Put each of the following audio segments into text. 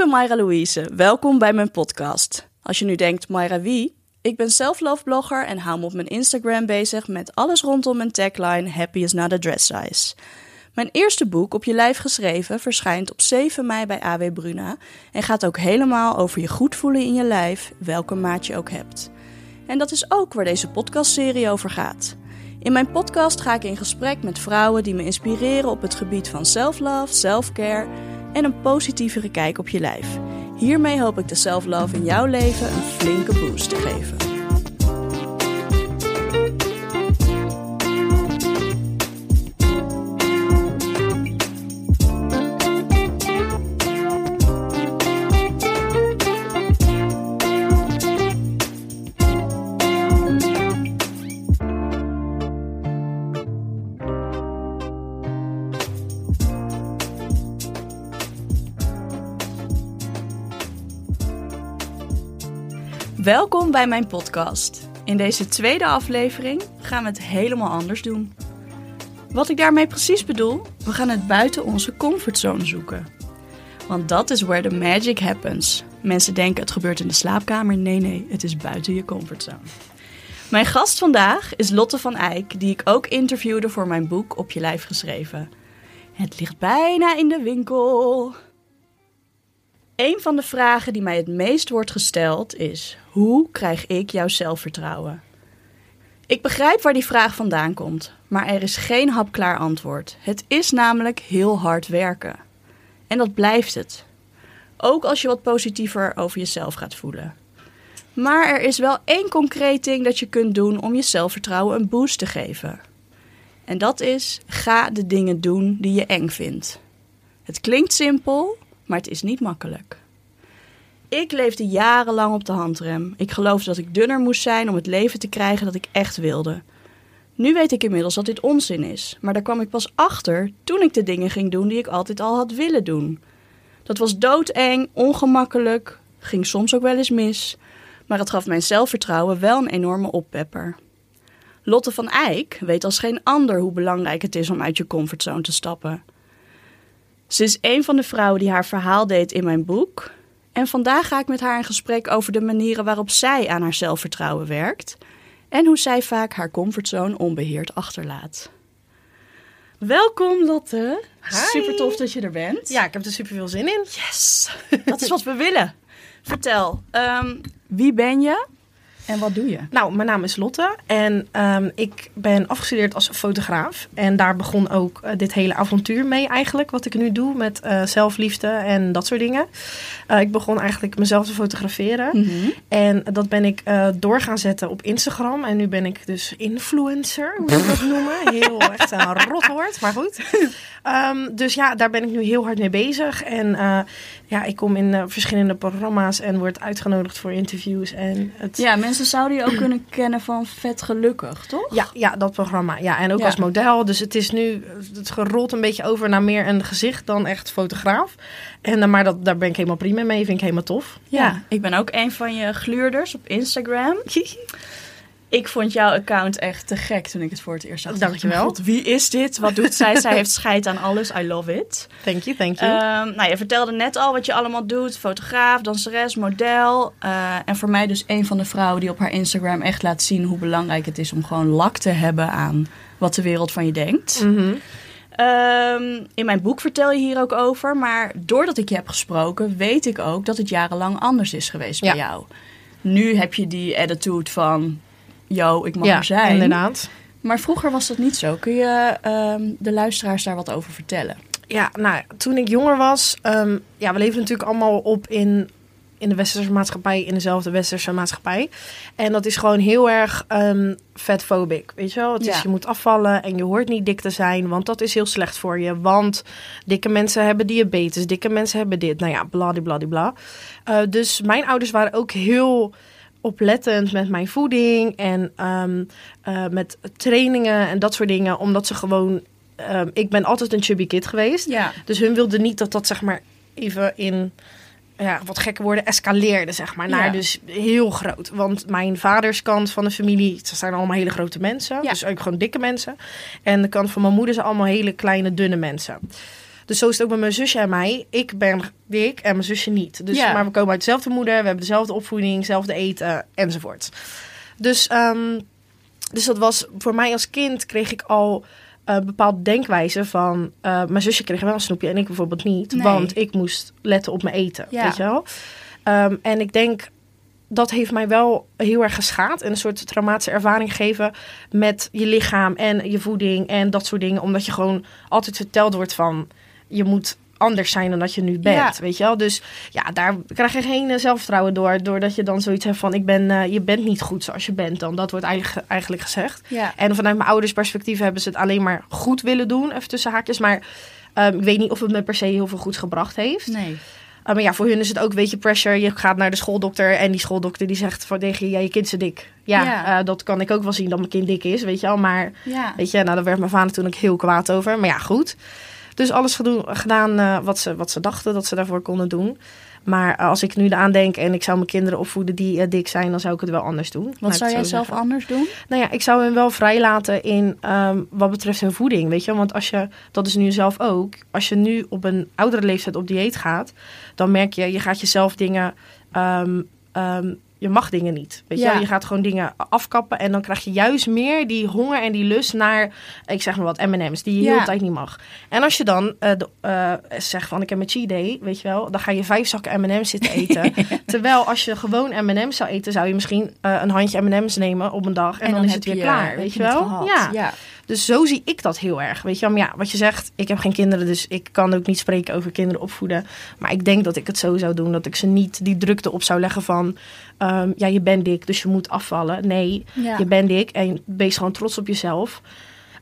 ben Mayra Louise. Welkom bij mijn podcast. Als je nu denkt, Mayra wie? Ik ben self-love blogger en hou me op mijn Instagram bezig met alles rondom mijn tagline Happy is not a dress size. Mijn eerste boek, Op je lijf geschreven, verschijnt op 7 mei bij AW Bruna en gaat ook helemaal over je goed voelen in je lijf, welke maat je ook hebt. En dat is ook waar deze podcastserie over gaat. In mijn podcast ga ik in gesprek met vrouwen die me inspireren op het gebied van self-love, self-care en een positievere kijk op je lijf. Hiermee hoop ik de self-love in jouw leven een flinke boost te geven. Welkom bij mijn podcast. In deze tweede aflevering gaan we het helemaal anders doen. Wat ik daarmee precies bedoel, we gaan het buiten onze comfortzone zoeken. Want dat is where the magic happens. Mensen denken het gebeurt in de slaapkamer. Nee, nee, het is buiten je comfortzone. Mijn gast vandaag is Lotte van Eyck, die ik ook interviewde voor mijn boek Op je lijf geschreven. Het ligt bijna in de winkel. Een van de vragen die mij het meest wordt gesteld is: hoe krijg ik jouw zelfvertrouwen? Ik begrijp waar die vraag vandaan komt, maar er is geen hapklaar antwoord. Het is namelijk heel hard werken. En dat blijft het. Ook als je wat positiever over jezelf gaat voelen. Maar er is wel één concreet ding dat je kunt doen om je zelfvertrouwen een boost te geven. En dat is: ga de dingen doen die je eng vindt. Het klinkt simpel, maar het is niet makkelijk. Ik leefde jarenlang op de handrem. Ik geloofde dat ik dunner moest zijn om het leven te krijgen dat ik echt wilde. Nu weet ik inmiddels dat dit onzin is, maar daar kwam ik pas achter toen ik de dingen ging doen die ik altijd al had willen doen. Dat was doodeng, ongemakkelijk, ging soms ook wel eens mis, maar het gaf mijn zelfvertrouwen wel een enorme oppepper. Lotte van Eyck weet als geen ander hoe belangrijk het is om uit je comfortzone te stappen. Ze is een van de vrouwen die haar verhaal deed in mijn boek. En vandaag ga ik met haar in gesprek over de manieren waarop zij aan haar zelfvertrouwen werkt. En hoe zij vaak haar comfortzone onbeheerd achterlaat. Welkom Lotte. Hi. Super tof dat je er bent. Ja, ik heb er super veel zin in. Yes, dat is wat we willen. Vertel, ehm, wie ben je en wat doe je? Nou, mijn naam is Lotte en ehm, ik ben afgestudeerd als fotograaf. En daar begon ook eh, dit hele avontuur mee eigenlijk, wat ik nu doe met eh, zelfliefde en dat soort dingen. Eh, ik begon eigenlijk mezelf te fotograferen. Mhm. En dat ben ik door gaan zetten op Instagram. En nu ben ik dus influencer, hoe je dat noemen. Heel echt een rot woord, maar goed. Ehm, dus ja, daar ben ik nu heel hard mee bezig. En ja, ik kom in eh, verschillende programma's en word uitgenodigd voor interviews. En het, Ja, mensen zouden je ook kunnen kennen van Vet Gelukkig, toch? Ja, ja, dat programma. Ja, en ook Ja. als model. Dus het is nu, het gerolt een beetje over naar meer een gezicht dan echt fotograaf. En, maar dat, daar ben ik helemaal prima mee, vind ik helemaal tof. Ja, ik ben ook een van je gluurders op Instagram. Ik vond jouw account echt te gek toen ik het voor het eerst zag. Dankjewel. "God, wie is dit? Wat doet zij? zij heeft scheid aan alles. I love it. Thank you, thank you. Ehm, nou, je vertelde net al wat je allemaal doet. Fotograaf, danseres, model. Eh, en voor mij dus een van de vrouwen die op haar Instagram echt laat zien hoe belangrijk het is om gewoon lak te hebben aan wat de wereld van je denkt. Mhm. Ehm, in mijn boek vertel je hier ook over. Maar doordat ik je heb gesproken, weet ik ook dat het jarenlang anders is geweest bij jou. Nu heb je die attitude van, yo, ik mag Ja, er zijn. inderdaad. Maar vroeger was dat niet zo. Kun je ehm, de luisteraars daar wat over vertellen? Ja, nou, toen ik jonger was, ehm, ja, we leven natuurlijk allemaal op in, in de westerse maatschappij, in dezelfde westerse maatschappij. En dat is gewoon heel erg um, fatphobic, weet je wel? Het Ja. is, je moet afvallen en je hoort niet dik te zijn, want dat is heel slecht voor je. Want dikke mensen hebben diabetes, dikke mensen hebben dit. Nou ja, bladibladibla. Uh, dus mijn ouders waren ook heel oplettend met mijn voeding en ehm, eh, met trainingen en dat soort dingen, omdat ze gewoon ehm, ik ben altijd een chubby kid geweest. Ja. Dus hun wilden niet dat dat zeg maar even in ja, wat gekke woorden escaleerde, zeg maar, naar Ja. dus heel groot. Want mijn vaders kant van de familie, ze zijn allemaal hele grote mensen, Ja. dus ook gewoon dikke mensen. En de kant van mijn moeder zijn allemaal hele kleine, dunne mensen. Dus zo is het ook met mijn zusje en mij. Ik ben dik en mijn zusje niet. Dus, Ja. Maar we komen uit dezelfde moeder, we hebben dezelfde opvoeding, hetzelfde eten enzovoort. Dus, ehm, dus dat was voor mij als kind kreeg ik al een bepaalde denkwijze van... eh, mijn zusje kreeg wel een snoepje en ik bijvoorbeeld niet. Nee. Want ik moest letten op mijn eten, Ja. weet je wel. Ehm, en ik denk, dat heeft mij wel heel erg geschaad. En een soort traumatische ervaring gegeven met je lichaam en je voeding en dat soort dingen. Omdat je gewoon altijd verteld wordt van, je moet anders zijn dan dat je nu bent, Ja. weet je wel. Dus ja, daar krijg je geen eh, zelfvertrouwen door. Doordat je dan zoiets hebt van, ik ben, eh, je bent niet goed zoals je bent dan. Dat wordt eigenlijk, eigenlijk gezegd. Ja. En vanuit mijn ouders perspectief hebben ze het alleen maar goed willen doen, even tussen haakjes. Maar ehm, ik weet niet of het me per se heel veel goeds gebracht heeft. Nee. Uh, maar ja, voor hun is het ook een beetje pressure. Je gaat naar de schooldokter en die schooldokter die zegt voor tegen je, ja, je kind is dik. Ja, Ja. eh, dat kan ik ook wel zien dat mijn kind dik is, weet je wel. Maar Ja. weet je, nou, daar werd mijn vader toen ook heel kwaad over. Maar ja, goed. Dus alles gedaan eh, wat, ze, wat ze dachten dat ze daarvoor konden doen. Maar eh, als ik nu eraan denk en ik zou mijn kinderen opvoeden die eh, dik zijn, dan zou ik het wel anders doen. Wat zou jij zelf zeggen. anders doen? Nou ja, ik zou hem wel vrijlaten in ehm, wat betreft hun voeding, weet je. Want als je, dat is nu zelf ook, als je nu op een oudere leeftijd op dieet gaat, dan merk je, je gaat jezelf dingen, ehm, je mag dingen niet, weet je. Ja. wel. Je gaat gewoon dingen afkappen en dan krijg je juist meer die honger en die lust naar, ik zeg maar wat, M&M's, die je Ja. heel de tijd niet mag. En als je dan eh, de- eh, zegt van, ik heb een cheat day, weet je wel, dan ga je vijf zakken M&M's zitten eten. Terwijl als je gewoon M&M's zou eten, zou je misschien eh, een handje M&M's nemen op een dag en, dan, is het weer je- klaar, weet je wel? Ja. ja. Dus zo zie ik dat heel erg. Weet je wel, maar ja, wat je zegt, ik heb geen kinderen, dus ik kan ook niet spreken over kinderen opvoeden. Maar ik denk dat ik het zo zou doen, dat ik ze niet die drukte op zou leggen van, ehm, ja, je bent dik, dus je moet afvallen. Nee, Ja. je bent dik en wees gewoon trots op jezelf.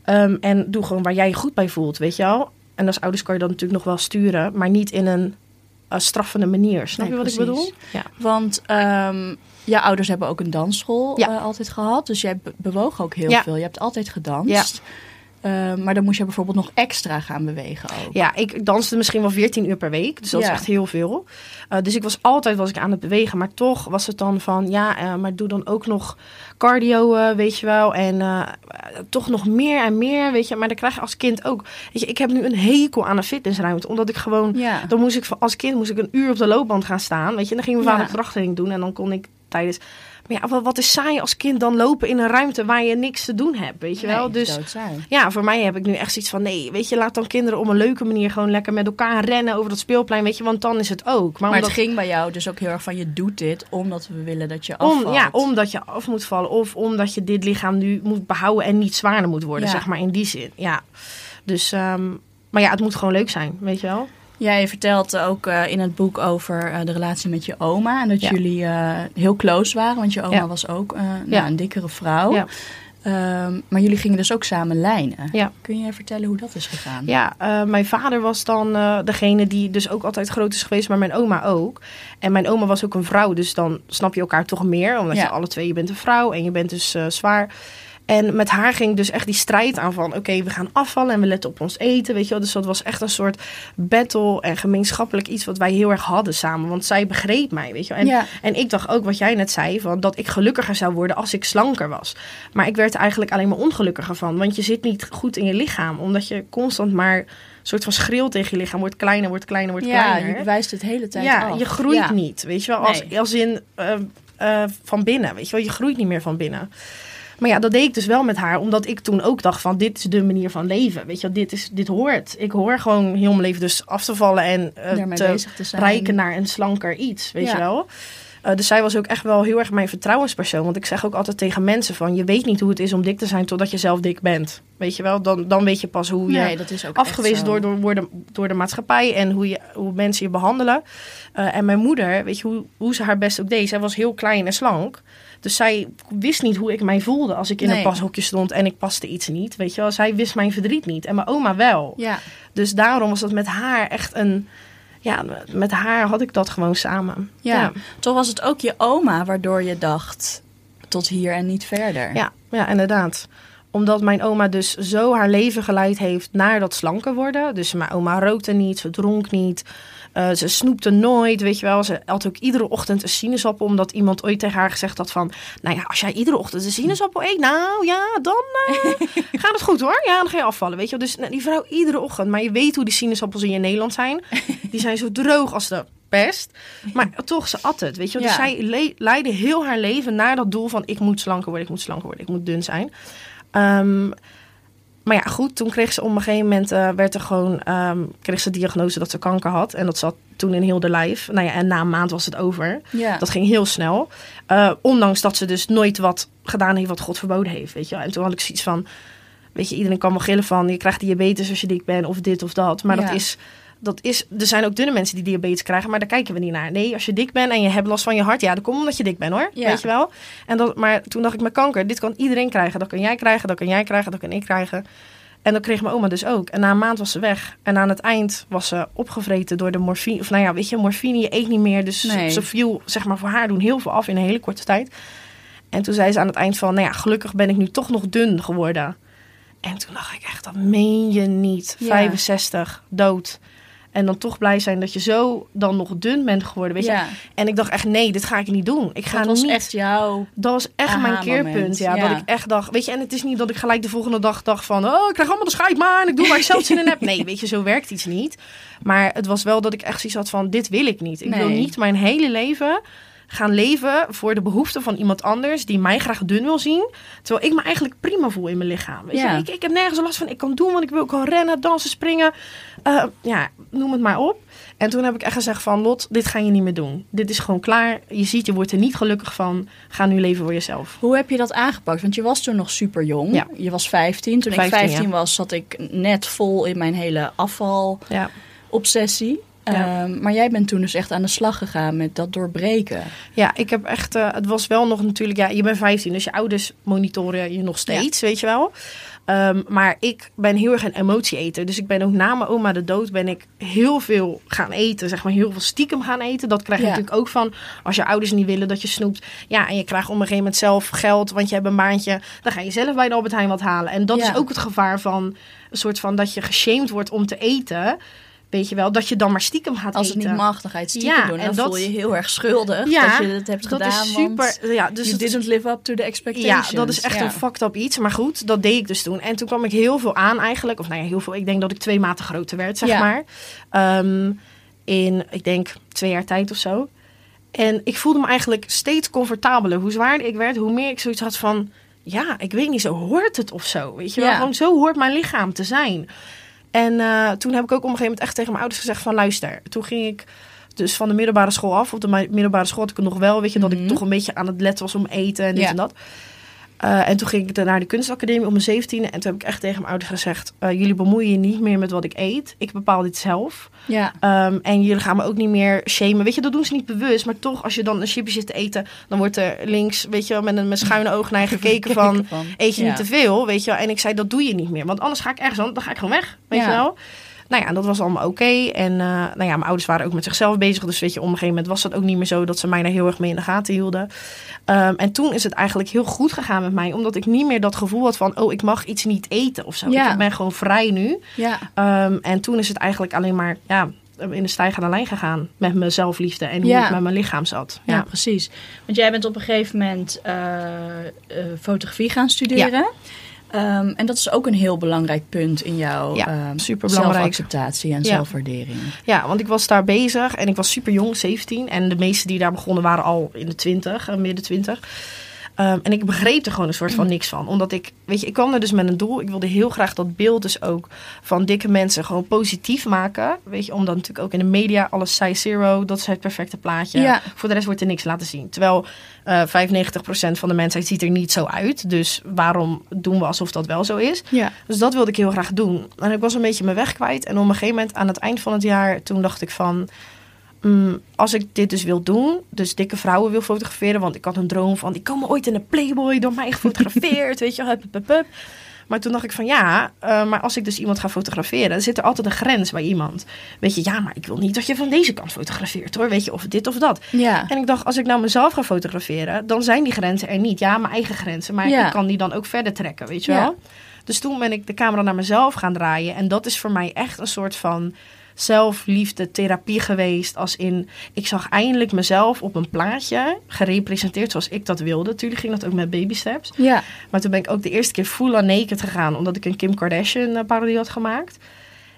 Ehm, en doe gewoon waar jij je goed bij voelt, weet je wel. En als ouders kan je dat natuurlijk nog wel sturen, maar niet in een eh, straffende manier. Snap Nee, je wat precies. ik bedoel? Ja. Want ehm jouw ouders hebben ook een dansschool Ja. eh, altijd gehad. Dus jij be- bewoog ook heel Ja. veel. Je hebt altijd gedanst. Eh, maar dan moest je bijvoorbeeld nog extra gaan bewegen ook. Ja, ik danste misschien wel 14 uur per week. Dus dat Ja. is echt heel veel. Eh, dus ik was altijd was ik aan het bewegen. Maar toch was het dan van, ja, eh, maar doe dan ook nog cardio, weet je wel. En toch nog meer en meer, weet je. Maar dan krijg je als kind ook... Weet je, ik heb nu een hekel aan een fitnessruimte. Omdat ik gewoon... Ja. Dan moest ik van- als kind moest ik een uur op de loopband gaan staan. Weet je, en dan ging mijn vader Ja. krachttraining doen. En dan kon ik tijdens... Maar ja, wat, is saai als kind dan lopen in een ruimte waar je niks te doen hebt, weet je wel. Nee, Dus ja, voor mij heb ik nu echt zoiets van... nee, weet je, laat dan kinderen op een leuke manier... gewoon lekker met elkaar rennen over dat speelplein, weet je. Want dan is het ook. Maar, Maar omdat, het ging bij jou dus ook heel erg van je doet dit omdat we willen dat je om, afvalt. ja, omdat je af moet vallen... of omdat je dit lichaam nu moet behouden... en niet zwaarder moet worden, Ja. zeg maar, in die zin. Ja, dus... ehm, maar ja, het moet gewoon leuk zijn, weet je wel. Jij vertelt ook eh, in het boek over eh, de relatie met je oma. En dat Ja. jullie eh, heel close waren. Want je oma Ja. was ook nou, een dikkere vrouw. Ehm, maar jullie gingen dus ook samen lijnen. Kun je vertellen hoe dat is gegaan? Ja, mijn vader was dan degene die dus ook altijd groot is geweest, maar mijn oma ook. En mijn oma was ook een vrouw, dus dan snap je elkaar toch meer. Omdat je alle twee, je bent een vrouw en je bent dus zwaar. En met haar ging dus echt die strijd aan van... oké, we gaan afvallen en we letten op ons eten, weet je wel. Dus dat was echt een soort battle en gemeenschappelijk iets... wat wij heel erg hadden samen, want zij begreep mij, weet je wel. En, Ja. en ik dacht ook wat jij net zei, van dat ik gelukkiger zou worden als ik slanker was. Maar ik werd er eigenlijk alleen maar ongelukkiger van. Want je zit niet goed in je lichaam, omdat je constant maar... een soort van schreeuwt tegen je lichaam, wordt kleiner, wordt kleiner, wordt Ja, kleiner. je bewijst het hele tijd Ja, af. je groeit Ja. niet, weet je wel. Als, Nee. als in eh, eh, van binnen, weet je wel. Je groeit niet meer van binnen. Maar ja, dat deed ik dus wel met haar. Omdat ik toen ook dacht van, dit is de manier van leven. Weet je dit, is, dit hoort. Ik hoor gewoon heel mijn leven dus af te vallen en eh, te te rijken naar een slanker iets, weet Ja. je wel. Eh, dus zij was ook echt wel heel erg mijn vertrouwenspersoon. Want ik zeg ook altijd tegen mensen van... je weet niet hoe het is om dik te zijn totdat je zelf dik bent. Weet je wel? Dan, dan weet je pas hoe je Nee, dat is ook afgewezen zo. door, door, worden, door de maatschappij en hoe, je, hoe mensen je behandelen. Eh, en mijn moeder, weet je hoe, hoe ze haar best ook deed. Zij was heel klein en slank. Dus zij wist niet hoe ik mij voelde als ik in Nee. een pashokje stond en ik paste iets niet. Weet je wel, zij wist mijn verdriet niet. En mijn oma wel. Ja, Dus daarom was dat met haar echt een. Ja, met haar had ik dat gewoon samen. ja. Toch was het ook je oma waardoor je dacht tot hier en niet verder. ja, ja, inderdaad. Omdat mijn oma dus zo haar leven geleid heeft naar dat slanker worden. Dus mijn oma rookte niet, ze dronk niet. Uh, ze snoepte nooit, weet je wel. Ze had ook iedere ochtend een sinaasappel. Omdat iemand ooit tegen haar gezegd had van... Nou ja, als jij iedere ochtend een sinaasappel eet... Nou ja, dan uh, gaat het goed hoor. Ja, dan ga je afvallen, weet je wel. Dus nou, die vrouw iedere ochtend. Maar je weet hoe die sinaasappels in Nederland zijn. Die zijn zo droog als de pest. Maar toch, ze at het, weet je wel. Dus zij leidde heel haar leven naar dat doel van... Ik moet slanker worden, ik moet slanker worden, ik moet dun zijn. Um, maar ja, goed, toen kreeg ze op een gegeven moment uh, werd er gewoon, um, kreeg ze diagnose dat ze kanker had. En dat zat toen in heel de lijf. Nou ja, en na een maand was het over. Ja. Dat ging heel snel. Uh, ondanks dat ze dus nooit wat gedaan heeft wat God verboden heeft, weet je. En toen had ik zoiets van, weet je, iedereen kan wel gillen van, je krijgt diabetes als je dik bent of dit of dat. Maar dat is dat is, er zijn ook dunne mensen die diabetes krijgen, maar daar kijken we niet naar. Nee, als je dik bent en je hebt last van je hart, ja, dat komt omdat je dik bent hoor. Weet je wel? En dat, maar toen dacht ik met kanker, dit kan iedereen krijgen. Dat kan jij krijgen, dat kan jij krijgen, dat kan ik krijgen. En dat kreeg mijn oma dus ook. En na een maand was ze weg. En aan het eind was ze opgevreten door de morfine. Of nou ja, weet je, morfine, je eet niet meer. Dus ze viel, zeg maar, voor haar doen heel veel af in een hele korte tijd. En toen zei ze aan het eind van, nou ja, gelukkig ben ik nu toch nog dun geworden. En toen dacht ik echt, dat meen je niet. 65, dood. En dan toch blij zijn dat je zo dan nog dun bent geworden. Weet je? En ik dacht echt, nee, dit ga ik niet doen. Ik ga dat was niet. echt jouw. Dat was echt mijn keerpunt. Ja, Dat ik echt dacht, weet je, en het is niet dat ik gelijk de volgende dag dacht van, oh, ik krijg allemaal de scheid maar en ik doe waar ik zelf zin in heb. Nee, weet je, zo werkt iets niet. Maar het was wel dat ik echt zoiets had van, dit wil ik niet. Ik wil niet mijn hele leven gaan leven voor de behoeften van iemand anders die mij graag dun wil zien. Terwijl ik me eigenlijk prima voel in mijn lichaam. Weet je? Ik, ik heb nergens last van. Ik kan doen wat ik wil. Ik kan rennen, dansen, springen. Uh, ja, noem het maar op. En toen heb ik echt gezegd van Lot, dit ga je niet meer doen. Dit is gewoon klaar. Je ziet, je wordt er niet gelukkig van. Ga nu leven voor jezelf. Hoe heb je dat aangepakt? Want je was toen nog super jong. Ja. Je was 15. Toen ik 15 was, zat ik net vol in mijn hele afval. Ja. Obsessie. Ehm, maar jij bent toen dus echt aan de slag gegaan met dat doorbreken. Ja, ik heb echt. Uh, het was wel nog natuurlijk. Ja, je bent 15, dus je ouders monitoren je nog steeds, weet je wel. Um, maar ik ben heel erg een emotieeter. Dus ik ben ook na mijn oma de dood ben ik heel veel gaan eten. Zeg maar heel veel stiekem gaan eten. Dat krijg je natuurlijk ook van als je ouders niet willen dat je snoept. Ja, en je krijgt op een gegeven moment zelf geld, want je hebt een maandje. Dan ga je zelf bij de Albert Heijn wat halen. En dat is ook het gevaar van een soort van dat je geshamed wordt om te eten. Weet je wel, dat je dan maar stiekem gaat Als het niet mag, dan ga je het stiekem doen. En dan dat, voel je heel erg schuldig ja, dat je het hebt dat gedaan. Is super, ja, dus you didn't live up to the expectations. Ja, dat is echt een fucked up iets. Maar goed, dat deed ik dus toen. En toen kwam ik heel veel aan eigenlijk. Of nou ja, heel veel. Ik denk dat ik twee maten groter werd, zeg maar. Ehm, in, ik denk, twee jaar tijd of zo. En ik voelde me eigenlijk steeds comfortabeler. Hoe zwaarder ik werd, hoe meer ik zoiets had van... Ja, ik weet niet, zo hoort het of zo. Weet je wel? Gewoon zo hoort mijn lichaam te zijn. En uh, toen heb ik ook op een gegeven moment echt tegen mijn ouders gezegd van luister. Toen ging ik dus van de middelbare school af. Op de middelbare school had ik het nog wel, weet je, dat ik mhm. toch een beetje aan het letten was om eten en dit en dat. Uh, en toen ging ik naar de kunstacademie om mijn zeventiende. En toen heb ik echt tegen mijn ouders gezegd... Uh, jullie bemoeien je niet meer met wat ik eet. Ik bepaal dit zelf. Ja. Um, en jullie gaan me ook niet meer shamen. Weet je, dat doen ze niet bewust. Maar toch, als je dan een chipje zit te eten... dan wordt er links, weet je met een met schuine ogen naar je gekeken van... eet je niet te veel, weet je En ik zei, dat doe je niet meer. Want anders ga ik ergens dan ga ik gewoon weg, weet je wel. Nou ja, dat was allemaal oké. En uh, nou ja, mijn ouders waren ook met zichzelf bezig. Dus weet je, op een gegeven moment was dat ook niet meer zo dat ze mij daar heel erg mee in de gaten hielden. Um, en toen is het eigenlijk heel goed gegaan met mij. Omdat ik niet meer dat gevoel had van, oh, ik mag iets niet eten of zo. Ja. Ik ben gewoon vrij nu. Ja. Um, en toen is het eigenlijk alleen maar, ja, in de stijgende lijn gegaan met mijn zelfliefde en hoe ja. ik met mijn lichaam zat. Ja. precies. Want jij bent op een gegeven moment uh, uh, fotografie gaan studeren. Ja. Um, en dat is ook een heel belangrijk punt in jouw ja, um, zelfacceptatie en zelfwaardering. Ja, want ik was daar bezig en ik was super jong, 17. En de meesten die daar begonnen waren al in de 20, midden 20. Um, en ik begreep er gewoon een soort van mm. niks van. Omdat ik, weet je, ik kwam er dus met een doel. Ik wilde heel graag dat beeld dus ook van dikke mensen gewoon positief maken. Weet je, omdat natuurlijk ook in de media alles size zero, dat is het perfecte plaatje. Ja. Voor de rest wordt er niks laten zien. Terwijl uh, eh, 95% van de mensheid ziet er niet zo uit. Dus waarom doen we alsof dat wel zo is? Ja. Dus dat wilde ik heel graag doen. En ik was een beetje mijn weg kwijt. En op een gegeven moment aan het eind van het jaar, toen dacht ik van Mm, als ik dit dus wil doen, dus dikke vrouwen wil fotograferen, want ik had een droom van, die komen ooit in een Playboy door mij gefotografeerd, weet je, hup, hup, hup. Maar toen dacht ik van ja, uh, maar als ik dus iemand ga fotograferen, dan zit er altijd een grens bij iemand. Weet je, ja, maar ik wil niet dat je van deze kant fotografeert hoor. Weet je, of dit of dat. Ja. En ik dacht, als ik nou mezelf ga fotograferen, dan zijn die grenzen er niet. Ja, mijn eigen grenzen. Maar Ja. ik kan die dan ook verder trekken, weet je Ja. wel. Dus toen ben ik de camera naar mezelf gaan draaien. En dat is voor mij echt een soort van zelfliefde therapie geweest. Als in, ik zag eindelijk mezelf op een plaatje gerepresenteerd zoals ik dat wilde. Natuurlijk ging dat ook met baby steps. Ja. Maar toen ben ik ook de eerste keer full on naked gegaan. Omdat ik een Kim Kardashian eh, parodie had gemaakt.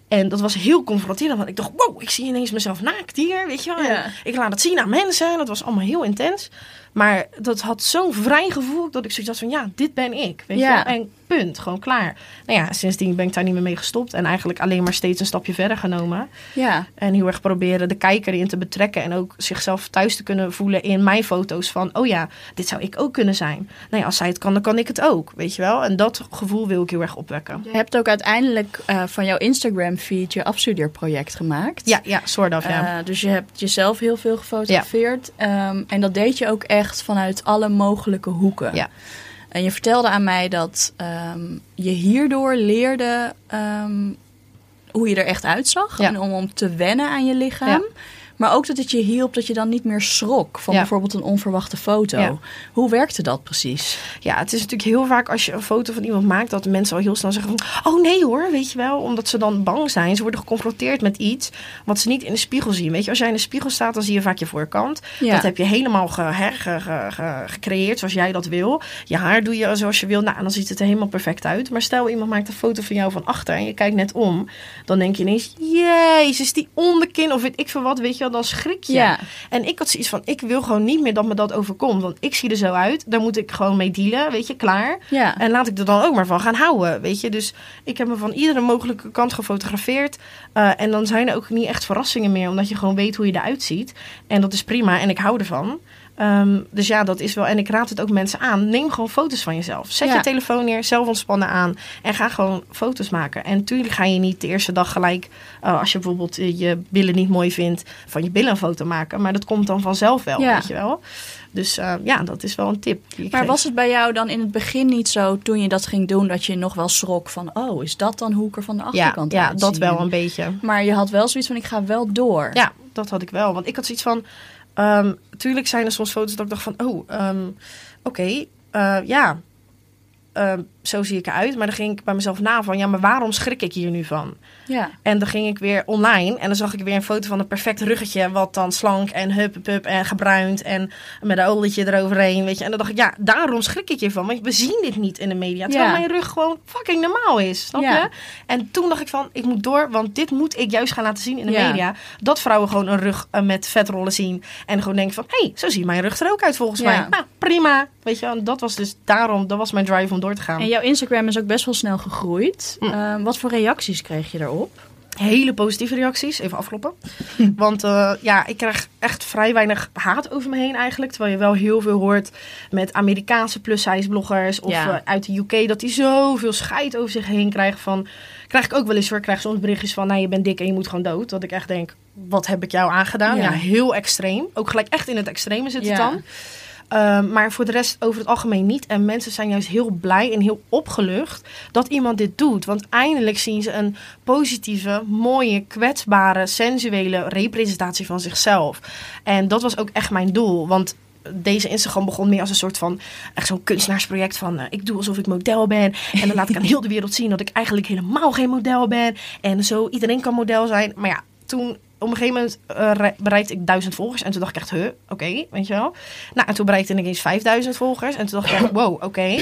En dat was heel confronterend. Want ik dacht, wow, ik zie ineens mezelf naakt hier. Weet je wel. Ja. ik laat het zien aan mensen. Dat was allemaal heel intens. Maar dat had zo'n vrij gevoel. Dat ik zoiets had van, ja, dit ben ik. Weet Ja. je wel. En punt, gewoon klaar. Nou ja, sindsdien ben ik daar niet meer mee gestopt. En eigenlijk alleen maar steeds een stapje verder genomen. Ja. En heel erg proberen de kijker in te betrekken. En ook zichzelf thuis te kunnen voelen in mijn foto's. Van, oh ja, dit zou ik ook kunnen zijn. Nou ja, als zij het kan, dan kan ik het ook. Weet je wel? En dat gevoel wil ik heel erg opwekken. Je hebt ook uiteindelijk eh, van jouw Instagram-feed je afstudeerproject gemaakt. Ja, ja, soort of, ja. Eh, dus je hebt jezelf heel veel gefotografeerd. Ehm, en dat deed je ook echt vanuit alle mogelijke hoeken. Ja. En je vertelde aan mij dat ehm, je hierdoor leerde ehm, hoe je er echt uitzag. Ja. En om, om te wennen aan je lichaam. Ja. Maar ook dat het je hielp dat je dan niet meer schrok van Ja. bijvoorbeeld een onverwachte foto. Ja. Hoe werkte dat precies? Ja, het is natuurlijk heel vaak als je een foto van iemand maakt... dat mensen al heel snel zeggen van... oh nee hoor, weet je wel. Omdat ze dan bang zijn. Ze worden geconfronteerd met iets wat ze niet in de spiegel zien. Weet je, als jij in de spiegel staat, dan zie je vaak je voorkant. Ja. Dat heb je helemaal ge, hè, ge- ge- ge- gecreëerd zoals jij dat wil. Je haar doe je zoals je wil. Nou, en dan ziet het er helemaal perfect uit. Maar stel, iemand maakt een foto van jou van achter... en je kijkt net om. Dan denk je ineens... Jezus, die onderkin of weet ik veel wat. Weet je wel, dan schrik je. Ja. En ik had zoiets van, ik wil gewoon niet meer dat me dat overkomt. Want ik zie er zo uit. Daar moet ik gewoon mee dealen, weet je, klaar. Ja. En laat ik er dan ook maar van gaan houden, weet je. Dus ik heb me van iedere mogelijke kant gefotografeerd. Eh, en dan zijn er ook niet echt verrassingen meer. Omdat je gewoon weet hoe je eruit ziet. En dat is prima en ik hou ervan. Ehm, dus ja, dat is wel. En ik raad het ook mensen aan. Neem gewoon foto's van jezelf. Zet Ja. je telefoon neer, zelf ontspannen aan. En ga gewoon foto's maken. En tuurlijk ga je niet de eerste dag gelijk. eh, als je bijvoorbeeld eh, je billen niet mooi vindt. van je billen een foto maken. Maar dat komt dan vanzelf wel, Ja. weet je wel. Dus eh, ja, dat is wel een tip. Maar geef. was het bij jou dan in het begin niet zo, toen je dat ging doen, dat je nog wel schrok van, oh, is dat dan hoe ik er van de ja, achterkant ja, uitzie? dat wel een beetje. Maar je had wel zoiets van, ik ga wel door. Ja, dat had ik wel. Want ik had zoiets van... ehm, tuurlijk zijn er soms foto's dat ik dacht van... Oh, ehm, oké, eh, ja. Ehm, zo zie ik eruit. Maar dan ging ik bij mezelf na van... Ja, maar waarom schrik ik hier nu van? Ja. En dan ging ik weer online en dan zag ik weer een foto van een perfect ruggetje, wat dan slank en hup, hup, hup en gebruind en met een olietje eroverheen, weet je. En dan dacht ik, ja, daarom schrik ik hiervan, want we zien dit niet in de media, terwijl Ja. mijn rug gewoon fucking normaal is, snap Ja. je? En toen dacht ik van, ik moet door, want dit moet ik juist gaan laten zien in de Ja. media, dat vrouwen gewoon een rug eh, met vetrollen zien en gewoon denken van, hé, hey, zo ziet mijn rug er ook uit volgens mij. Nou, prima, weet je. En dat was dus daarom, dat was mijn drive om door te gaan. En jouw Instagram is ook best wel snel gegroeid. Mm. Ehm, wat voor reacties kreeg je daarop? hele positieve reacties. Even afkloppen. Want eh, ja, ik krijg echt vrij weinig haat over me heen eigenlijk. Terwijl je wel heel veel hoort met Amerikaanse plus-size bloggers. Of Ja. eh, uit de UK. Dat die zoveel scheid over zich heen krijgen. Van, krijg ik ook wel eens hoor. Krijg soms berichtjes van, nou je bent dik en je moet gewoon dood. Dat ik echt denk, wat heb ik jou aangedaan? Ja. Ja, heel extreem. Ook gelijk echt in het extreme zit het Ja. dan. Ehm, maar voor de rest over het algemeen niet. En mensen zijn juist heel blij en heel opgelucht dat iemand dit doet. Want eindelijk zien ze een positieve, mooie, kwetsbare, sensuele representatie van zichzelf. En dat was ook echt mijn doel. Want deze Instagram begon meer als een soort van echt zo'n kunstenaarsproject van eh, ik doe alsof ik model ben en dan laat ik aan heel de wereld zien dat ik eigenlijk helemaal geen model ben en zo iedereen kan model zijn. Maar ja, toen op een gegeven moment re- bereikte ik duizend volgers. En toen dacht ik echt, huh, oké, weet je wel. Nou, en toen bereikte ik eens 5000 volgers. En toen dacht ik echt, wow, oké.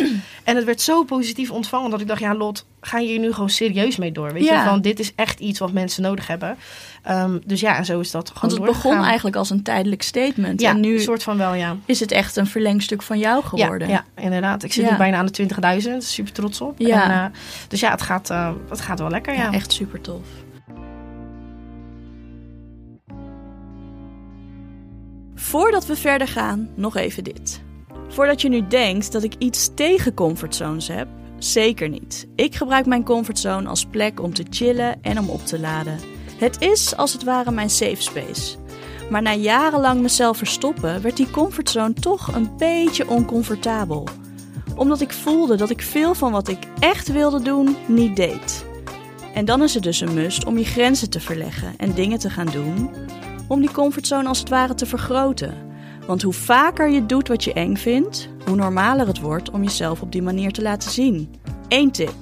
En het werd zo positief ontvangen dat ik dacht, ja, Lot, ga je hier nu gewoon serieus mee door? Weet Ja. je, van dit is echt iets wat mensen nodig hebben. Ehm, dus ja, en zo is dat gewoon Want het begon eigenlijk als een tijdelijk statement. Ja, en nu een soort van wel, ja. is het echt een verlengstuk van jou geworden. Ja, ja, inderdaad. Ik zit Ja. nu bijna aan de 20.000. Super trots op. Ja. En, eh, dus ja, het gaat, eh, het gaat wel lekker. Ja, echt super tof. Voordat we verder gaan, nog even dit. Voordat je nu denkt dat ik iets tegen comfortzones heb, zeker niet. Ik gebruik mijn comfortzone als plek om te chillen en om op te laden. Het is als het ware mijn safe space. Maar na jarenlang mezelf verstoppen, werd die comfortzone toch een beetje oncomfortabel. Omdat ik voelde dat ik veel van wat ik echt wilde doen niet deed. En dan is het dus een must om je grenzen te verleggen en dingen te gaan doen om die comfortzone als het ware te vergroten. Want hoe vaker je doet wat je eng vindt, hoe normaler het wordt om jezelf op die manier te laten zien. Eén tip.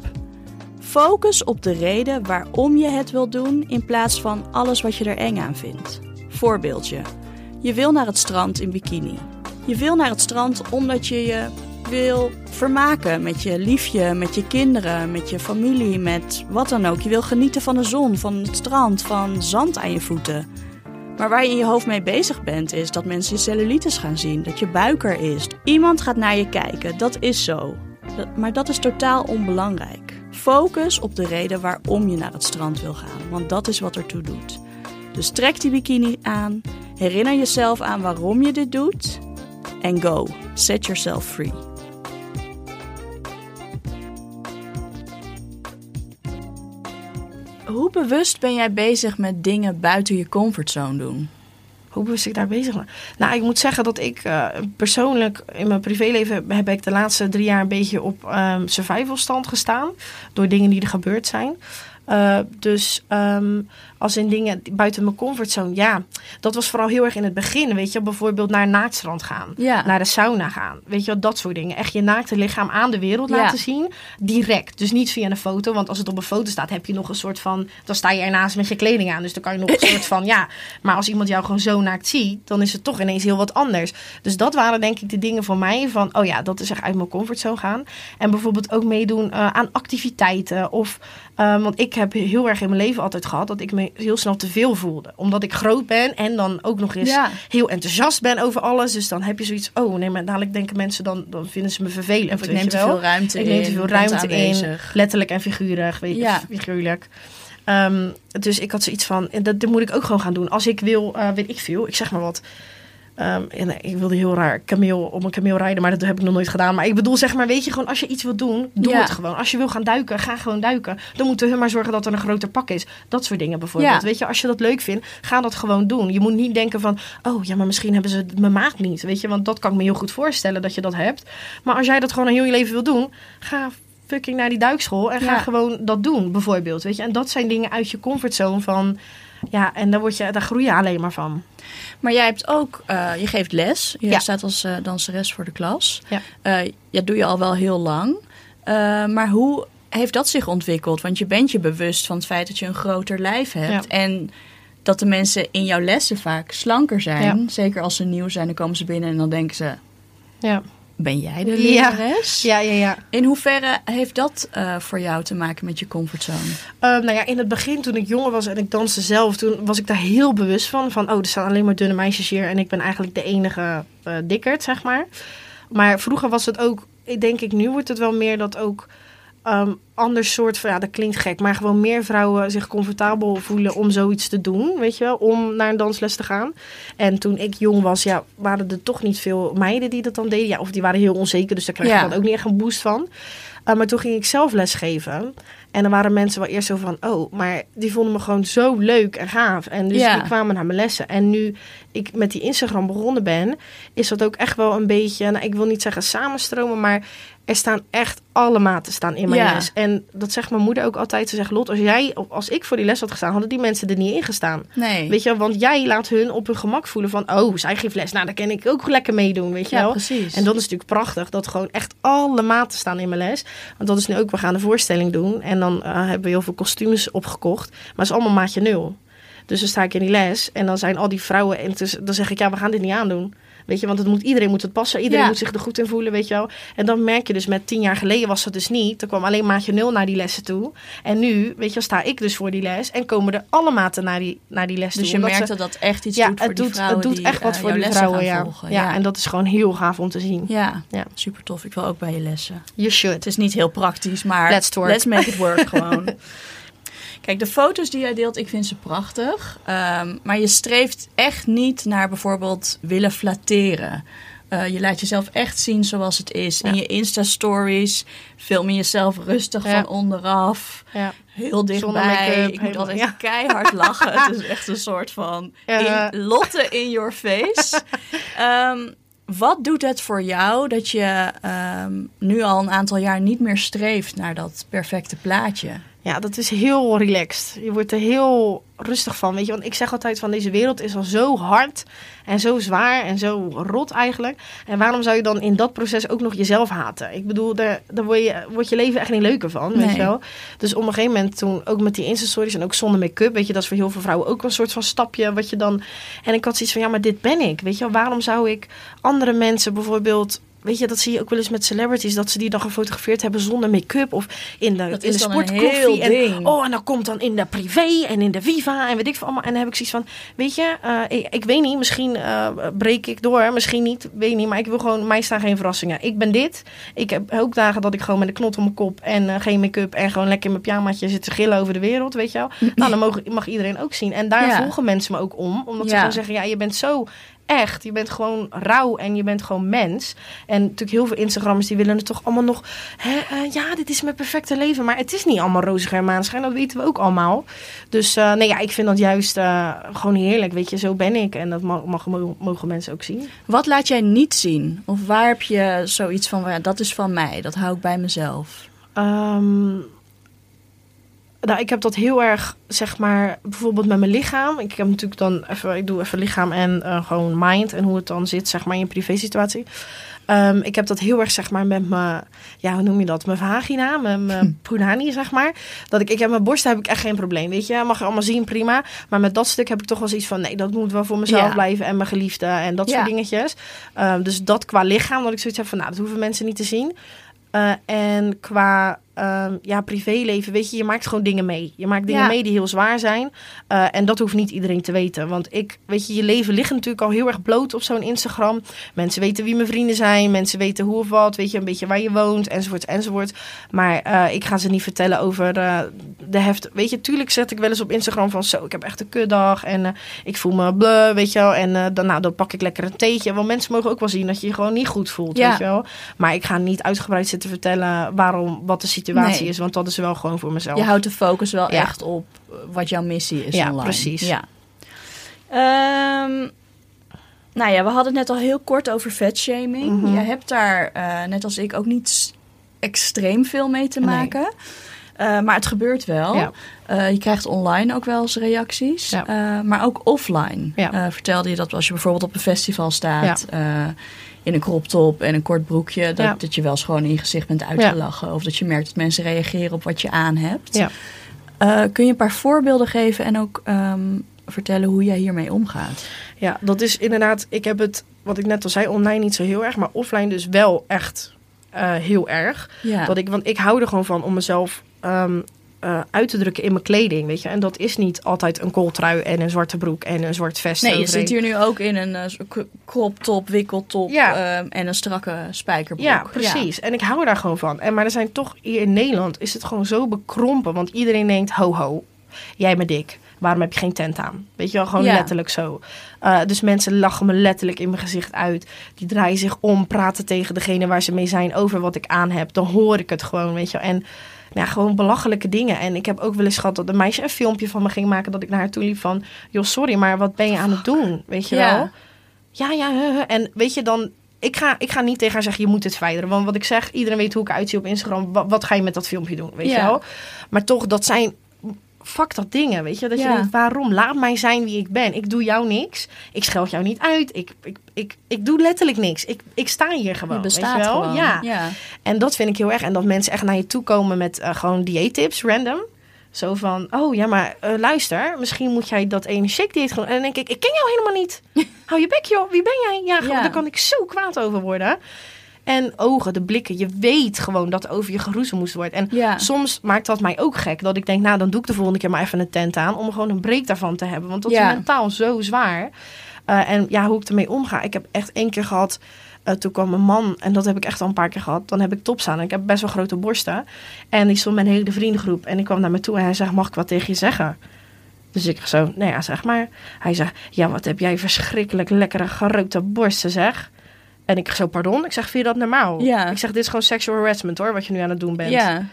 Focus op de reden waarom je het wil doen in plaats van alles wat je er eng aan vindt. Voorbeeldje. Je wil naar het strand in bikini. Je wil naar het strand omdat je je wil vermaken met je liefje, met je kinderen, met je familie, met wat dan ook. Je wil genieten van de zon, van het strand, van zand aan je voeten. Maar waar je in je hoofd mee bezig bent, is dat mensen je cellulitis gaan zien, dat je buiker is. Iemand gaat naar je kijken, dat is zo. Maar dat is totaal onbelangrijk. Focus op de reden waarom je naar het strand wil gaan, want dat is wat ertoe doet. Dus trek die bikini aan, herinner jezelf aan waarom je dit doet en go. Set yourself free. Hoe bewust ben jij bezig met dingen buiten je comfortzone doen? Hoe bewust ik daar bezig ben? Nou, ik moet zeggen dat ik uh, persoonlijk in mijn privéleven heb ik de laatste drie jaar een beetje op um, survival stand gestaan. Door dingen die er gebeurd zijn. Uh, dus um, als in dingen buiten mijn comfortzone, ja, dat was vooral heel erg in het begin. Weet je, bijvoorbeeld naar een naaktstrand gaan, ja. naar de sauna gaan. Weet je, dat soort dingen. Echt je naakte lichaam aan de wereld Ja. laten zien, direct. Dus niet via een foto, want als het op een foto staat, heb je nog een soort van. Dan sta je ernaast met je kleding aan. Dus dan kan je nog een soort van, ja. Maar als iemand jou gewoon zo naakt ziet, dan is het toch ineens heel wat anders. Dus dat waren denk ik de dingen voor mij van, oh ja, dat is echt uit mijn comfortzone gaan. En bijvoorbeeld ook meedoen eh, aan activiteiten of. eh, want ik heb heel erg in mijn leven altijd gehad dat ik me heel snel te veel voelde. Omdat ik groot ben en dan ook nog eens Ja. heel enthousiast ben over alles. Dus dan heb je zoiets, oh nee, maar dadelijk denken mensen dan, dan vinden ze me vervelend. Of ik neem te veel ruimte Ik in. neem te veel bent ruimte in, letterlijk en figuurlijk. Weet je, Ja. figuurlijk. Ehm, dus ik had zoiets van, dat, dat moet ik ook gewoon gaan doen. Als ik wil, eh, weet ik veel, ik zeg maar wat. Ehm, en eh, ik wilde heel raar kameel, op een kameel rijden, maar dat heb ik nog nooit gedaan. Maar ik bedoel, zeg maar, weet je, gewoon als je iets wil doen, doe Ja. het gewoon. Als je wil gaan duiken, ga gewoon duiken. Dan moeten we maar zorgen dat er een groter pak is. Dat soort dingen bijvoorbeeld. Ja. Weet je, als je dat leuk vindt, ga dat gewoon doen. Je moet niet denken van, oh ja, maar misschien hebben ze mijn maat niet. Weet je, want dat kan ik me heel goed voorstellen dat je dat hebt. Maar als jij dat gewoon heel je leven wil doen, ga fucking naar die duikschool en ga Ja. gewoon dat doen, bijvoorbeeld. Weet je, en dat zijn dingen uit je comfortzone van, ja, en daar, word je, daar groei je alleen maar van. Maar jij hebt ook, eh, je geeft les. Je Ja. staat als eh, danseres voor de klas. Ja. Eh, dat doe je al wel heel lang. Eh, maar hoe heeft dat zich ontwikkeld? Want je bent je bewust van het feit dat je een groter lijf hebt. Ja. En dat de mensen in jouw lessen vaak slanker zijn. Zeker als ze nieuw zijn, dan komen ze binnen en dan denken ze... Ja, Ben jij de lerares? ja, ja. ja. In hoeverre heeft dat eh, voor jou te maken met je comfortzone? Ehm, nou ja, in het begin toen ik jonger was en ik danste zelf, toen was ik daar heel bewust van. Van, oh, er staan alleen maar dunne meisjes hier en ik ben eigenlijk de enige eh dikkerd, zeg maar. Maar vroeger was het ook, ik denk ik, nu wordt het wel meer dat ook ehm ander soort van, ja, dat klinkt gek, maar gewoon meer vrouwen zich comfortabel voelen om zoiets te doen, weet je wel, om naar een dansles te gaan. En toen ik jong was, ja, waren er toch niet veel meiden die dat dan deden. Ja, of die waren heel onzeker, dus daar krijg je Ja. dan ook niet echt een boost van. Uh, maar toen ging ik zelf lesgeven. En dan waren mensen wel eerst zo van, oh, maar die vonden me gewoon zo leuk en gaaf. En dus Ja. die kwamen naar mijn lessen. En nu ik met die Instagram begonnen ben, is dat ook echt wel een beetje, nou, ik wil niet zeggen samenstromen, maar er staan echt alle maten staan in mijn Ja. les. En dat zegt mijn moeder ook altijd. Ze zegt, Lot, als jij, als ik voor die les had gestaan, hadden die mensen er niet in gestaan. Nee. Weet je, want jij laat hun op hun gemak voelen van, oh, zij geeft les. Nou, daar kan ik ook lekker meedoen, weet je ja, wel. precies. En dat is natuurlijk prachtig, dat gewoon echt alle maten staan in mijn les. Want dat is nu ook, we gaan de voorstelling doen. En dan eh, hebben we heel veel kostuums opgekocht. Maar het is allemaal maatje nul. Dus dan sta ik in die les en dan zijn al die vrouwen... En dus, dan zeg ik, ja, we gaan dit niet aandoen. Weet je, want het moet, iedereen moet het passen. Iedereen Ja. moet zich er goed in voelen, weet je wel. En dan merk je dus, met tien jaar geleden was dat dus niet. Er kwam alleen maatje nul naar die lessen toe. En nu, weet je, sta ik dus voor die les. En komen er alle maten naar die, naar die les toe. dus je merkt dat dat echt iets ja, doet voor het doet, het doet die, echt wat eh, voor die lessen vrouwen, ja. volgen. ja. En dat is gewoon heel gaaf om te zien. Ja, Ja. super tof. Ik wil ook bij je lessen. You should. Het is niet heel praktisch, maar Let's twerk. make it work gewoon. Kijk, de foto's die jij deelt, ik vind ze prachtig. Ehm, maar je streeft echt niet naar bijvoorbeeld willen flatteren. Eh, je laat jezelf echt zien zoals het is. In je Insta-stories film je jezelf rustig Ja. van onderaf. Ja. Heel dichtbij. Ik moet altijd keihard lachen. Het is echt een soort van in, Lotte in your face. Ehm, wat doet het voor jou dat je ehm, nu al een aantal jaar niet meer streeft naar dat perfecte plaatje? Ja, dat is heel relaxed. Je wordt er heel rustig van, weet je. Want ik zeg altijd van deze wereld is al zo hard en zo zwaar en zo rot eigenlijk. En waarom zou je dan in dat proces ook nog jezelf haten? Ik bedoel, daar, daar word, je, wordt je leven echt niet leuker van, weet je wel. Dus op een gegeven moment toen, ook met die Insta-stories en ook zonder make-up, weet je, dat is voor heel veel vrouwen ook een soort van stapje wat je dan... En ik had zoiets van, ja, maar dit ben ik, weet je wel. Waarom zou ik andere mensen bijvoorbeeld... Weet je, dat zie je ook wel eens met celebrities, dat ze die dan gefotografeerd hebben zonder make-up of in de, Dat in de sportkoffie. en. Oh, en dan komt dan in de privé en in de Viva en weet ik veel allemaal. En dan heb ik zoiets van, weet je, eh, ik, ik weet niet, misschien eh, breek ik door, misschien niet, weet niet. Maar ik wil gewoon, mij staan geen verrassingen. Ik ben dit. Ik heb ook dagen dat ik gewoon met een knot op mijn kop en eh, geen make-up en gewoon lekker in mijn pyjamaatje zit te gillen over de wereld, weet je wel. Nou, dan mag, mag iedereen ook zien. En daar Ja. volgen mensen me ook om, omdat ze gewoon zeggen, ja, je bent zo echt. Je bent gewoon rauw en je bent gewoon mens. En natuurlijk heel veel Instagrammers die willen het toch allemaal nog... Hè, eh, ja, dit is mijn perfecte leven. Maar het is niet allemaal roze en maanschijn. Dat weten we ook allemaal. Dus eh, nee, ja, ik vind dat juist eh, gewoon heerlijk. Weet je, zo ben ik. En dat mag, mag, mogen mensen ook zien. Wat laat jij niet zien? Of waar heb je zoiets van, ja, dat is van mij, dat hou ik bij mezelf? Ehm, nou, ik heb dat heel erg, zeg maar, bijvoorbeeld met mijn lichaam. Ik heb natuurlijk dan even, ik doe even lichaam en eh, gewoon mind en hoe het dan zit, zeg maar, in je privé situatie. Ehm, ik heb dat heel erg, zeg maar, met mijn, ja, hoe noem je dat? Mijn vagina, met mijn punani, zeg maar. Dat ik, ik heb mijn borsten heb ik echt geen probleem, weet je. Mag je allemaal zien, prima. Maar met dat stuk heb ik toch wel zoiets van, nee, dat moet wel voor mezelf Ja. blijven en mijn geliefde en dat soort dingetjes. Ehm, dus dat qua lichaam, dat ik zoiets heb van, nou, dat hoeven mensen niet te zien. Eh, en qua ehm, ja, privéleven, weet je, je maakt gewoon dingen mee. Je maakt dingen Ja. mee die heel zwaar zijn. Eh, en dat hoeft niet iedereen te weten. Want ik, weet je, je leven ligt natuurlijk al heel erg bloot op zo'n Instagram. Mensen weten wie mijn vrienden zijn. Mensen weten hoe of wat. Weet je, een beetje waar je woont, enzovoort, enzovoort. Maar eh, ik ga ze niet vertellen over eh, de heft. Weet je, tuurlijk zet ik wel eens op Instagram van zo, ik heb echt een kutdag. En ik voel me bleh, weet je wel. En dan, nou, dan pak ik lekker een theetje. Want mensen mogen ook wel zien dat je je gewoon niet goed voelt, Ja. weet je wel. Maar ik ga niet uitgebreid zitten vertellen waarom, wat de situatie Nee. is. Want dat is wel gewoon voor mezelf. Je houdt de focus wel Ja. echt op wat jouw missie is Ja, online. precies. Ja. Ehm, nou ja, we hadden het net al heel kort over vetshaming. Mhm. Je hebt daar, eh, net als ik, ook niet extreem veel mee te Nee. maken. Eh, maar het gebeurt wel. Ja. Eh, je krijgt online ook wel eens reacties. Ja. Maar ook offline. Ja. Vertelde je dat als je bijvoorbeeld op een festival staat... in een crop top en een kort broekje... Dat, Ja. dat je wel eens gewoon in je gezicht bent uitgelachen. Of dat je merkt dat mensen reageren op wat je aan hebt. Ja. Eh, kun je een paar voorbeelden geven en ook ehm, vertellen hoe jij hiermee omgaat? Ja, dat is inderdaad. Ik heb het, wat ik net al zei, online niet zo heel erg, maar offline dus wel echt eh, heel erg. Ja. Dat ik, want ik hou er gewoon van om mezelf ehm, eh, uit te drukken in mijn kleding, weet je. En dat is niet altijd een kooltrui en een zwarte broek en een zwart vest. nee, je zit hier nu ook in een eh, zo- k- crop top, wikkeltop Ja. ehm, en een strakke spijkerbroek. Ja, precies. En ik hou daar gewoon van. En, maar er zijn toch hier in Nederland is het gewoon zo bekrompen. Want iedereen denkt, ho ho, jij bent dik. Waarom heb je geen tent aan? Weet je wel, gewoon Ja. letterlijk zo. Uh, dus mensen lachen me letterlijk in mijn gezicht uit. Die draaien zich om, praten tegen degene waar ze mee zijn over wat ik aan heb. Dan hoor ik het gewoon, weet je wel. En nou, ja, gewoon belachelijke dingen. En ik heb ook wel eens gehad dat een meisje een filmpje van me ging maken... dat ik naar haar toe liep van... joh, sorry, maar wat ben je aan het doen? Weet je Ja. wel? Ja, ja. En weet je dan... Ik ga, ik ga niet tegen haar zeggen, je moet dit verwijderen. Want wat ik zeg, iedereen weet hoe ik eruit zie op Instagram. Wat, wat ga je met dat filmpje doen, weet Ja. je wel? Maar toch, dat zijn... Fuck dat dingen, weet je? Dat Ja. je denkt, waarom? Laat mij zijn wie ik ben. Ik doe jou niks. Ik scheld jou niet uit. Ik, ik, ik, ik doe letterlijk niks. Ik, ik sta hier gewoon, Je weet bestaat je wel? gewoon. Ja. ja. En dat vind ik heel erg. En dat mensen echt naar je toe komen met eh, gewoon dieettips, random. Zo van, oh ja, maar eh, luister, misschien moet jij dat ene shake dieet gaan. En dan denk ik, ik ken jou helemaal niet. Hou je bek joh, wie ben jij? Ja, gewoon, Ja. daar kan ik zo kwaad over worden. En ogen, de blikken. Je weet gewoon dat over je geroezen moest worden. En Ja. soms maakt dat mij ook gek. Dat ik denk, nou dan doe ik de volgende keer maar even een tent aan. Om gewoon een break daarvan te hebben. Want dat Ja. is mentaal zo zwaar. Uh, en ja, hoe ik ermee omga. Ik heb echt één keer gehad... Uh, toen kwam een man, en dat heb ik echt al een paar keer gehad. Dan heb ik tops aan. En ik heb best wel grote borsten. En die stond een hele vriendengroep. En ik kwam naar me toe en hij zegt: Mag ik wat tegen je zeggen? Dus ik zo: Nee, ja, zeg maar. Hij zegt: Ja, wat heb jij verschrikkelijk lekkere grote borsten, zeg. En ik zo: Pardon? Ik zeg: Vind je dat normaal? Ja. Ik zeg: Dit is gewoon sexual harassment hoor, wat je nu aan het doen bent. Ja.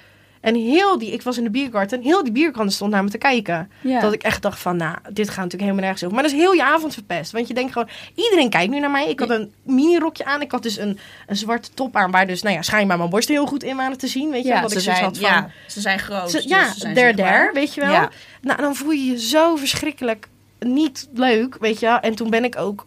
En heel die, ik was in de biergarten, heel die biergarten stond naar me te kijken. Ja. Dat ik echt dacht van, nou, dit gaat natuurlijk helemaal nergens over. Maar dat is heel je avond verpest. Want je denkt gewoon, iedereen kijkt nu naar mij. Ik had een mini rokje aan. Ik had dus een, een zwarte top aan, waar dus, nou ja, schijnbaar mijn borsten heel goed in waren te zien. Weet je, ja, ze ik had van, ja, ze zijn groot. ze- dus ja, ze there, zichtbaar. there, weet je wel. Ja. Nou, dan voel je je zo verschrikkelijk niet leuk, weet je. wel. En toen ben ik ook,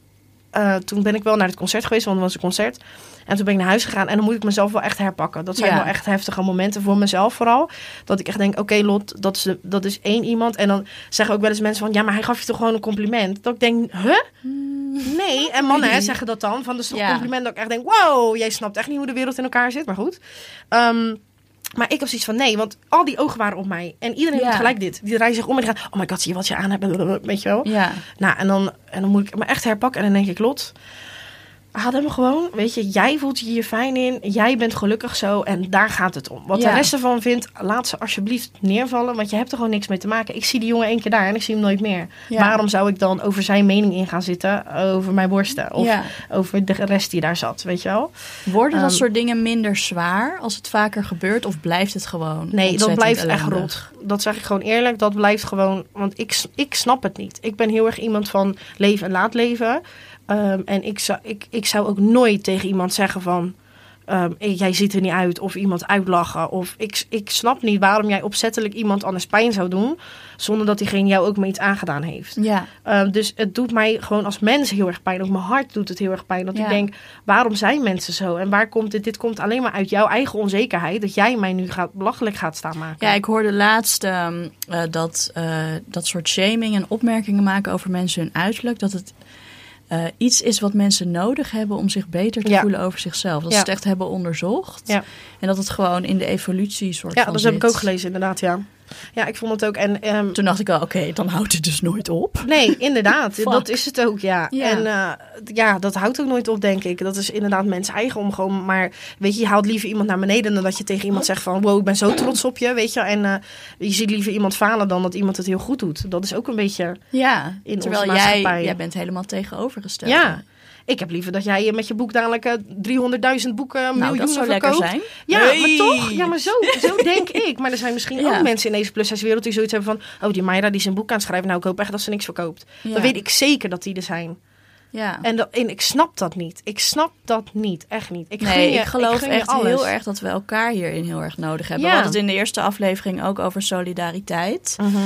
eh, toen ben ik wel naar het concert geweest, want er was een concert. En toen ben ik naar huis gegaan en dan moet ik mezelf wel echt herpakken. Dat zijn Ja. wel echt heftige momenten voor mezelf vooral. Dat ik echt denk, oké Lot, dat is, de, dat is één iemand. En dan zeggen ook wel eens mensen van, ja, maar hij gaf je toch gewoon een compliment. Dat ik denk, huh? Nee. En mannen hè, zeggen dat dan, van dat is toch Ja. compliment. Dat ik echt denk, wow, jij snapt echt niet hoe de wereld in elkaar zit. Maar goed. Ehm, maar ik heb zoiets van nee, want al die ogen waren op mij. En iedereen Ja. doet gelijk dit. Die draaien zich om en die gaan, oh my god, zie je wat je aan hebt? Weet je wel? Ja. Nou, en dan, en dan moet ik me echt herpakken. En dan denk ik, Lot, hem gewoon. Weet je, jij voelt je hier fijn in. Jij bent gelukkig zo. En daar gaat het om. Wat Ja. de rest ervan vindt, laat ze alsjeblieft neervallen. Want je hebt er gewoon niks mee te maken. Ik zie die jongen één keer daar en ik zie hem nooit meer. Ja. Waarom zou ik dan over zijn mening in gaan zitten? Over mijn borsten? Of Ja. over de rest die daar zat, weet je wel? Worden dat Ehm, soort dingen minder zwaar als het vaker gebeurt? Of blijft het gewoon Nee, dat blijft echt rot. Dat zeg ik gewoon eerlijk. Dat blijft gewoon. Want ik, ik snap het niet. Ik ben heel erg iemand van leven en laat leven. Ehm, en ik zou, ik, ik zou ook nooit tegen iemand zeggen van. ehm, jij ziet er niet uit. Of iemand uitlachen. Of ik, ik snap niet waarom jij opzettelijk iemand anders pijn zou doen. Zonder dat diegene jou ook maar iets aangedaan heeft. Ja, Ehm, dus het doet mij gewoon als mens heel erg pijn. Ook mijn hart doet het heel erg pijn. Dat Ja. ik denk, waarom zijn mensen zo? En waar komt dit? Dit komt alleen maar uit jouw eigen onzekerheid. Dat jij mij nu gaat, belachelijk gaat staan maken. ja ik hoorde laatst eh, dat eh, dat soort shaming en opmerkingen maken over mensen hun uiterlijk. Dat het eh, iets is wat mensen nodig hebben om zich beter te Ja. voelen over zichzelf. Dat Ja. ze het echt hebben onderzocht. Ja. En dat het gewoon in de evolutie soort Ja, van dat heb ik ook gelezen, inderdaad, ja. Ja, ik vond het ook. En ehm, Toen dacht ik wel, oké, dan houdt het dus nooit op. nee, inderdaad, dat is het ook, ja. Ja. En eh, ja, dat houdt ook nooit op, denk ik. Dat is inderdaad mensen eigen om gewoon. Maar weet je, je haalt liever iemand naar beneden dan dat je tegen iemand zegt van, wow, ik ben zo trots op je, weet je. En eh, je ziet liever iemand falen dan dat iemand het heel goed doet. Dat is ook een beetje. Ja, In terwijl onze jij, maatschappij. jij bent helemaal tegenovergesteld. Ja. Ik heb liever dat jij met je boek dadelijk eh, 300.000 boeken, nou, miljoenen dat zou lekker verkoopt. zijn. Ja, Hey. maar toch? Ja, maar zo, zo denk ik. Maar er zijn misschien Ja. ook mensen in deze plus-wereld die zoiets hebben van... Oh, die Mayra die een boek aan het schrijven. Nou, ik hoop echt dat ze niks verkoopt. Ja. Dan weet ik zeker dat die er zijn. Ja. En, dat, en ik snap dat niet. Ik snap dat niet. Echt niet. Ik gun nee, je, ik geloof je echt alles. heel erg dat we elkaar hierin heel erg nodig hebben. Ja. We hadden het in de eerste aflevering ook over solidariteit. Mhm.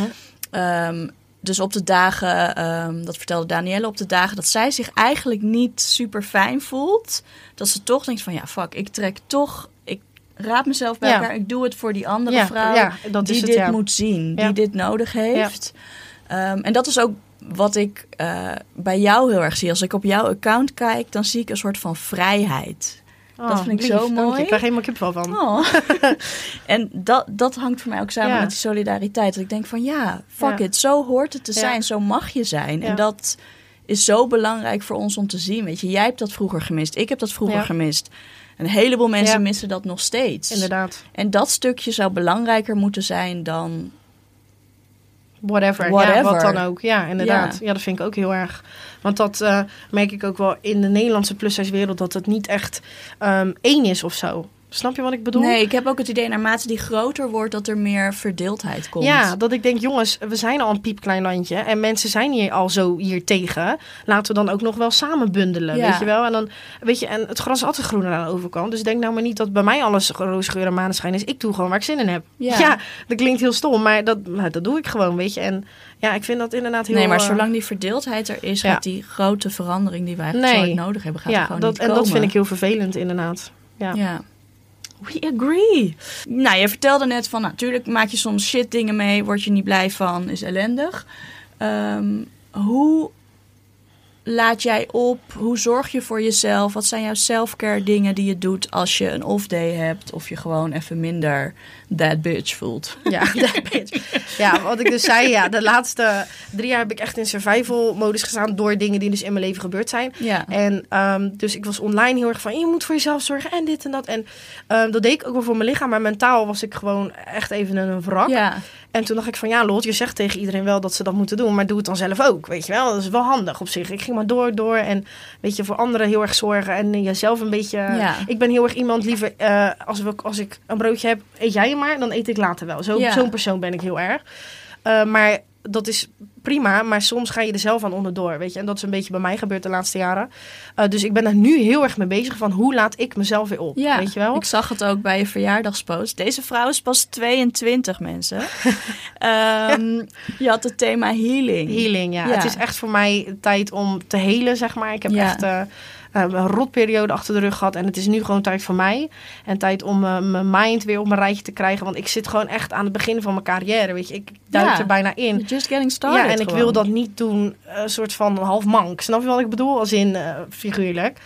Ehm, dus op de dagen, ehm, dat vertelde Danielle, op de dagen dat zij zich eigenlijk niet super fijn voelt, dat ze toch denkt van ja, fuck, ik trek toch, ik raap mezelf bij Ja. elkaar, ik doe het voor die andere Ja, vrouw ja, dat die is het, dit moet zien, die dit nodig heeft. Ehm, en dat is ook wat ik eh, bij jou heel erg zie. Als ik op jouw account kijk, dan zie ik een soort van vrijheid. Dat vind ik lief, zo dank je. mooi. Ik krijg helemaal kipvel van. Oh. en dat, dat hangt voor mij ook samen Ja. met die solidariteit. Dat ik denk van ja, fuck Ja. it, zo hoort het te Ja. zijn, zo mag je zijn. En dat is zo belangrijk voor ons om te zien. Weet je, jij hebt dat vroeger gemist, ik heb dat vroeger gemist. Een heleboel mensen missen dat nog steeds. Inderdaad. En dat stukje zou belangrijker moeten zijn dan. Whatever. Ja, wat dan ook. Ja, inderdaad. Ja. Ja, dat vind ik ook heel erg. Want dat eh, merk ik ook wel in de Nederlandse plus-wereld... dat het niet echt ehm, één is of zo. Snap je wat ik bedoel? Nee, ik heb ook het idee naarmate die groter wordt dat er meer verdeeldheid komt. Ja, dat ik denk, jongens, we zijn al een piepklein landje en mensen zijn hier al zo hier tegen. Laten we dan ook nog wel samen bundelen, Ja. weet je wel? En dan, weet je, en het gras is altijd groener aan de overkant. Dus denk nou maar niet dat bij mij alles roze geur en maneschijn is. Ik doe gewoon waar ik zin in heb. Ja. dat klinkt heel stom, maar dat, nou, dat doe ik gewoon, weet je. En ja, ik vind dat inderdaad heel... Nee, maar eh, zolang die verdeeldheid er is, Ja. gaat die grote verandering die wij eigenlijk Nee. nodig hebben, gaat er ja, gewoon dat, niet en komen. dat vind ik heel vervelend, inderdaad. Ja. We agree. Nou, je vertelde net van, natuurlijk maak je soms shit dingen mee, word je niet blij van, is ellendig. Ehm, hoe laat jij op? Hoe zorg je voor jezelf? Wat zijn jouw self-care dingen die je doet als je een off-day hebt of je gewoon even minder that bitch voelt? Ja, that bitch. ja, wat ik dus zei, ja, de laatste drie jaar heb ik echt in survival modus gestaan door dingen die dus in mijn leven gebeurd zijn. Ja. En ehm, dus ik was online heel erg van, je moet voor jezelf zorgen en dit en dat. En ehm, dat deed ik ook wel voor mijn lichaam, maar mentaal was ik gewoon echt even een wrak. Ja. En toen dacht ik van, ja Lot, je zegt tegen iedereen wel dat ze dat moeten doen, maar doe het dan zelf ook, weet je wel. Dat is wel handig op zich. Ik ging maar door, door. En weet je, voor anderen heel erg zorgen. En jezelf een beetje... Ja. Ik ben heel erg iemand liever, eh, als, we, als ik een broodje heb, eet jij hem maar. Dan eet ik later wel. Zo, Ja. Zo'n persoon ben ik heel erg. Eh, maar dat is prima, maar soms ga je er zelf aan onderdoor, weet je. En dat is een beetje bij mij gebeurd de laatste jaren. Eh, dus ik ben er nu heel erg mee bezig van hoe laat ik mezelf weer op, Ja, weet je wel? ik zag het ook bij je verjaardagspost. Deze vrouw is pas 22 mensen. Ehm, je had het thema healing. Healing, ja. Ja. Het is echt voor mij tijd om te helen, zeg maar. Ik heb Ja. echt eh, een rotperiode achter de rug gehad. En het is nu gewoon tijd voor mij. En tijd om eh, mijn mind weer op mijn rijtje te krijgen. Want ik zit gewoon echt aan het begin van mijn carrière, weet je. Ik duik Ja. er bijna in. Just getting started Ja, en ik wil dat niet doen, eh, een soort van half mank. Snap je wat ik bedoel? Als in eh, figuurlijk.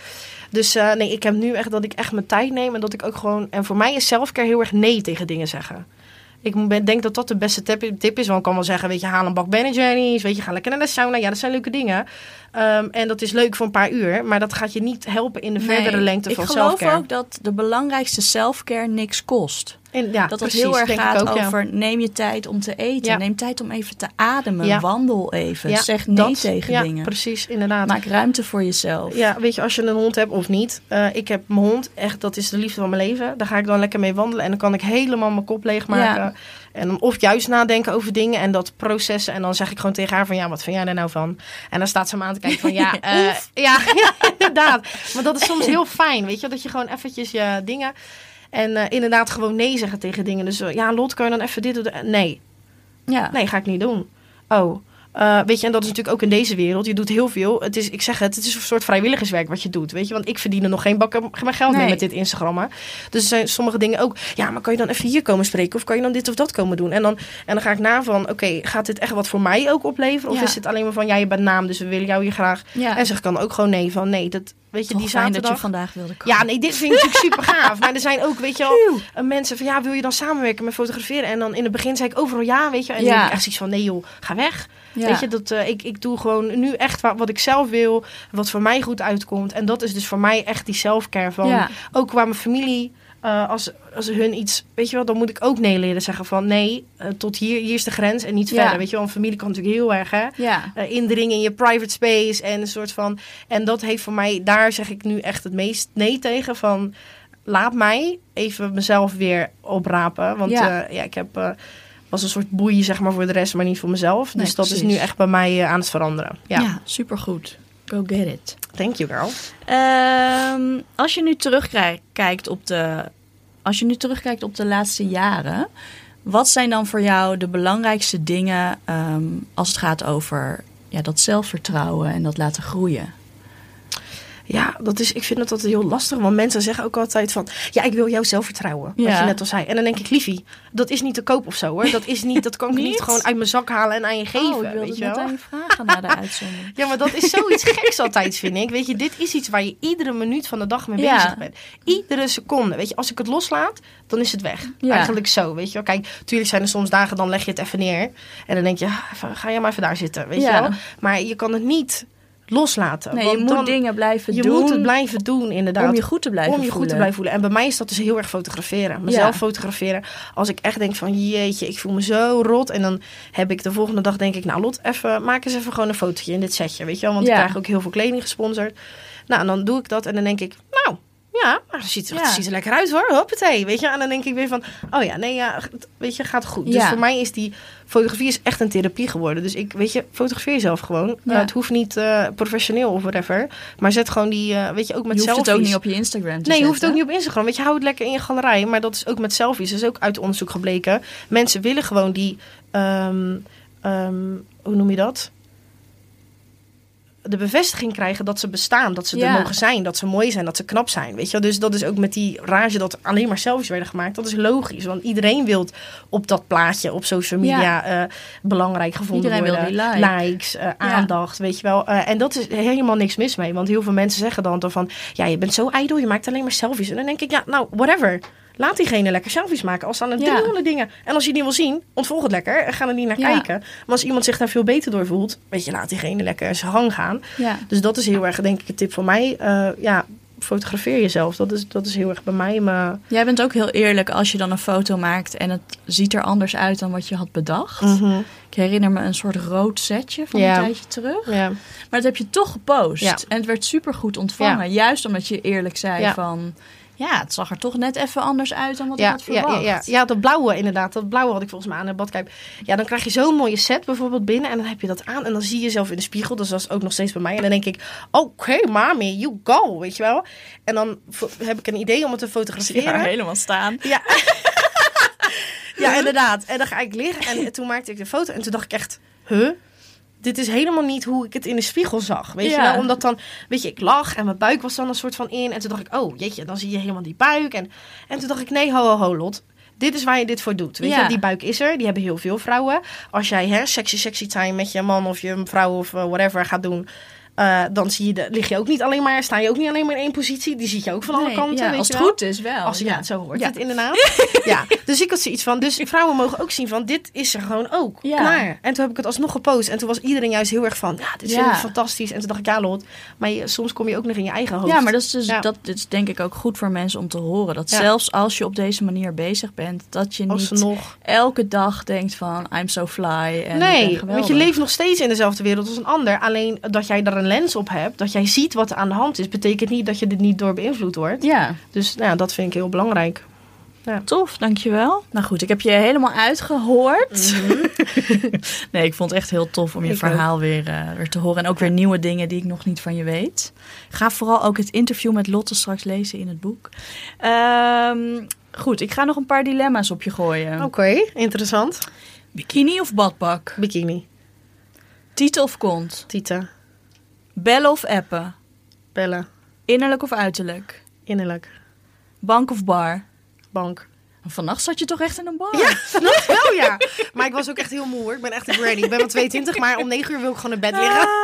Dus eh, nee, ik heb nu echt dat ik echt mijn tijd neem. En dat ik ook gewoon... En voor mij is selfcare heel erg nee tegen dingen zeggen. Ik ben- denk dat dat de beste tip, tip is. Want ik kan wel zeggen, weet je, haal een bak Ben Jerry's. Weet je, ga lekker naar de sauna. Ja, dat zijn leuke dingen. Ehm, en dat is leuk voor een paar uur. Maar dat gaat je niet helpen in de Nee, verdere lengte van Ik geloof ook dat de belangrijkste selfcare niks kost. En, ja, dat het precies, heel erg gaat ook, ja. over neem je tijd om te eten. Ja. Neem tijd om even te ademen. Wandel even. Zeg nee dat- tegen ja, dingen. precies, inderdaad. Maak ruimte voor jezelf. Ja, weet je, als je een hond hebt of niet. eh, ik heb mijn hond, echt, dat is de liefde van mijn leven. Daar ga ik dan lekker mee wandelen en dan kan ik helemaal mijn kop leegmaken. Ja. En dan of juist nadenken over dingen en dat processen. En dan zeg ik gewoon tegen haar van, ja, wat vind jij er nou van? En dan staat ze me aan te kijken van, ja, eh, ja, ja, inderdaad. Maar dat is soms heel fijn, weet je, dat je gewoon eventjes je dingen... En eh, inderdaad gewoon nee zeggen tegen dingen. Dus eh, ja, Lot, kan je dan even dit doen? Nee, Ja. Nee, ga ik niet doen. Oh. Eh, weet je, en dat is natuurlijk ook in deze wereld. Je doet heel veel. Het is, ik zeg het, het is een soort vrijwilligerswerk wat je doet. Weet je, want ik verdien er nog geen bakken mijn geld mee Nee. met dit Instagrammen. Dus er zijn sommige dingen ook. Ja, maar kan je dan even hier komen spreken? Of kan je dan dit of dat komen doen? En dan, en dan ga ik na van, oké, gaat dit echt wat voor mij ook opleveren? Of Ja. is het alleen maar van, ja, je bent naam, dus we willen jou hier graag. ja. En zeg ik dan ook gewoon nee van, nee, dat, weet je, Toch die fijn dat je vandaag wilde komen. Ja, nee, dit vind ik natuurlijk super gaaf. Maar er zijn ook, weet je wel, eh, mensen van ja, wil je dan samenwerken met fotograferen? En dan in het begin zei ik overal ja, weet je. En Ja. dan heb ik echt zoiets van nee joh, ga weg. Ja. Weet je, dat, eh, ik, ik doe gewoon nu echt wa- wat ik zelf wil, wat voor mij goed uitkomt. En dat is dus voor mij echt die selfcare van, Ja. ook qua mijn familie. Eh, als, als hun iets, weet je wel, dan moet ik ook nee leren zeggen van nee, eh, tot hier, hier is de grens en niet Ja. verder. Weet je wel, een familie kan natuurlijk heel erg, hè Ja. eh, indringen in je private space en een soort van. En dat heeft voor mij, daar zeg ik nu echt het meest nee tegen. Van laat mij even mezelf weer oprapen. Want Ja. ja, ik heb. was een soort boei, zeg maar, voor de rest, maar niet voor mezelf. Nee, dus dat is nu echt bij mij aan het veranderen. Ja, Ja, supergoed. Go get it. Thank you, girl. Ehm, als je nu terugkijkt op de, als je nu terugkijkt op de laatste jaren, wat zijn dan voor jou de belangrijkste dingen ehm, als het gaat over ja, dat zelfvertrouwen en dat laten groeien? Ja, dat is, ik vind het altijd heel lastig. Want mensen zeggen ook altijd van... Ja, ik wil jou zelfvertrouwen. Wat Ja. je net al zei. En dan denk ik, liefie, dat is niet te koop of zo hoor. Dat, is niet, dat kan ik Niet? niet gewoon uit mijn zak halen en aan je geven. oh, ik wilde weet je net wel? aan je vragen na de uitzending. Ja, maar dat is zoiets geks altijd, vind ik. Weet je, dit is iets waar je iedere minuut van de dag mee Ja. bezig bent. Iedere seconde. Weet je, als ik het loslaat, dan is het weg. Ja. Eigenlijk zo, weet je wel. Kijk, natuurlijk zijn er soms dagen, dan leg je het even neer. En dan denk je, ah, ga jij maar even daar zitten, weet je wel. Maar je kan het niet loslaten. Nee, want je moet dan- dingen blijven je doen moet het blijven doen, inderdaad. om je goed te blijven om je voelen. goed te blijven voelen. En bij mij is dat dus heel erg fotograferen. Mezelf Ja. fotograferen. Als ik echt denk van jeetje, ik voel me zo rot. En dan heb ik de volgende dag denk ik, nou Lot, even, maak eens even gewoon een fotootje in dit setje. Weet je wel, want Ja. ik krijg ook heel veel kleding gesponsord. Nou, en dan doe ik dat en dan denk ik, nou... Ja, maar het ziet, er- Ja. ziet er lekker uit hoor. Hoppatee, weet je. En dan denk ik weer van, oh ja, nee, ja, weet je, gaat goed. Dus voor mij is die fotografie is echt een therapie geworden. Dus ik, weet je, fotografeer jezelf gewoon. Ja. Eh, het hoeft niet eh, professioneel of whatever. Maar zet gewoon die, eh, weet je, ook met je hoeft het ook niet op je Instagram te Nee, je hoeft het ook niet op Instagram. Weet je, hou het lekker in je galerij. Maar dat is ook met selfies. Dat is ook uit onderzoek gebleken. Mensen willen gewoon die, ehm, ehm, hoe noem je dat? De bevestiging krijgen dat ze bestaan, dat ze Ja. er mogen zijn, dat ze mooi zijn, dat ze knap zijn. Weet je, wel? dus dat is ook met die rage dat alleen maar selfies werden gemaakt. Dat is logisch, want iedereen wil op dat plaatje op social media eh, belangrijk gevonden Iedereen worden. like. Likes, eh, aandacht, weet je wel. Eh, en dat is helemaal niks mis mee, want heel veel mensen zeggen dan toch van, ja, je bent zo ijdel, je maakt alleen maar selfies. En dan denk ik, ja, nou, whatever. Laat diegene lekker selfies maken. Als ze aan het Ja. doen dingen. En als je die wil zien, ontvolg het lekker. En ga er niet naar Ja. kijken. Maar als iemand zich daar veel beter door voelt, weet je, laat diegene lekker zijn gang gaan. Ja. Dus dat is heel erg, denk ik, een tip van mij. Eh, ja, fotografeer jezelf. Dat is, dat is heel erg bij mij. Maar, Jij bent ook heel eerlijk als je dan een foto maakt en het ziet er anders uit dan wat je had bedacht. Mhm. Ik herinner me een soort rood setje van een tijdje terug. ja. Maar dat heb je toch gepost. Ja. En het werd super goed ontvangen. Juist omdat je eerlijk zei Ja. van... Ja, het zag er toch net even anders uit dan wat ik had verwacht. ja, ja. ja, dat blauwe inderdaad. Dat blauwe had ik volgens mij aan de badkuip. Ja, dan krijg je zo'n mooie set bijvoorbeeld binnen. En dan heb je dat aan. En dan zie je jezelf in de spiegel. Dus dat is ook nog steeds bij mij. En dan denk ik, oké, mami, you go. Weet je wel? En dan heb ik een idee om het te fotograferen. haar helemaal staan. Ja. ja, inderdaad. En dan ga ik liggen. En toen maakte ik de foto. En toen dacht ik echt, huh? Dit is helemaal niet hoe ik het in de spiegel zag. Weet je wel? Omdat dan, weet je, ik lag en mijn buik was dan een soort van in. En toen dacht ik, oh jeetje, dan zie je helemaal die buik. En, en toen dacht ik, nee, ho, ho, ho, Lot. Dit is waar je dit voor doet. Weet Ja. je, die buik is er. Die hebben heel veel vrouwen. Als jij hè, sexy, sexy time met je man of je vrouw of eh, whatever gaat doen. Eh, dan zie je de, lig je ook niet alleen maar, sta je ook niet alleen maar in één positie. Die zie je ook van alle kanten. ja, weet als je het wel. goed is wel. Als ja. ja, zo hoort Ja. het inderdaad. ja, dus ik had zoiets van. Dus vrouwen mogen ook zien van dit is er gewoon ook. Ja. Klaar. En toen heb ik het alsnog gepost. En toen was iedereen juist heel erg van, ja, dit vind ik fantastisch. En toen dacht ik, ja Lot, maar je- soms kom je ook nog in je eigen hoofd. Ja, maar dat is, dus, dat is denk ik ook goed voor mensen om te horen. Dat zelfs als je op deze manier bezig bent, dat je niet elke dag denkt van I'm so fly en Nee, want je leeft nog steeds in dezelfde wereld als een ander. Alleen dat jij daar een lens op hebt, dat jij ziet wat er aan de hand is, betekent niet dat je er niet door beïnvloed wordt. Ja, Dus nou, ja, dat vind ik heel belangrijk. tof, dankjewel. Nou goed, ik heb je helemaal uitgehoord. nee, ik vond het echt heel tof om je Ik verhaal weer, eh, weer te horen. En ook weer nieuwe dingen die ik nog niet van je weet. Ga vooral ook het interview met Lotte straks lezen in het boek. Ehm, goed, ik ga nog een paar dilemma's op je gooien. Oké, interessant. Bikini of badpak? Bikini, Titel of kont? Tita, Bellen of appen? bellen, Innerlijk of uiterlijk? innerlijk, Bank of bar? bank. Vannacht zat je toch echt in een bar? Ja, vannacht wel ja. Maar ik was ook echt heel moe hoor. Ik ben echt een granny. Ik ben wel 22, maar om 9 uur wil ik gewoon in bed liggen.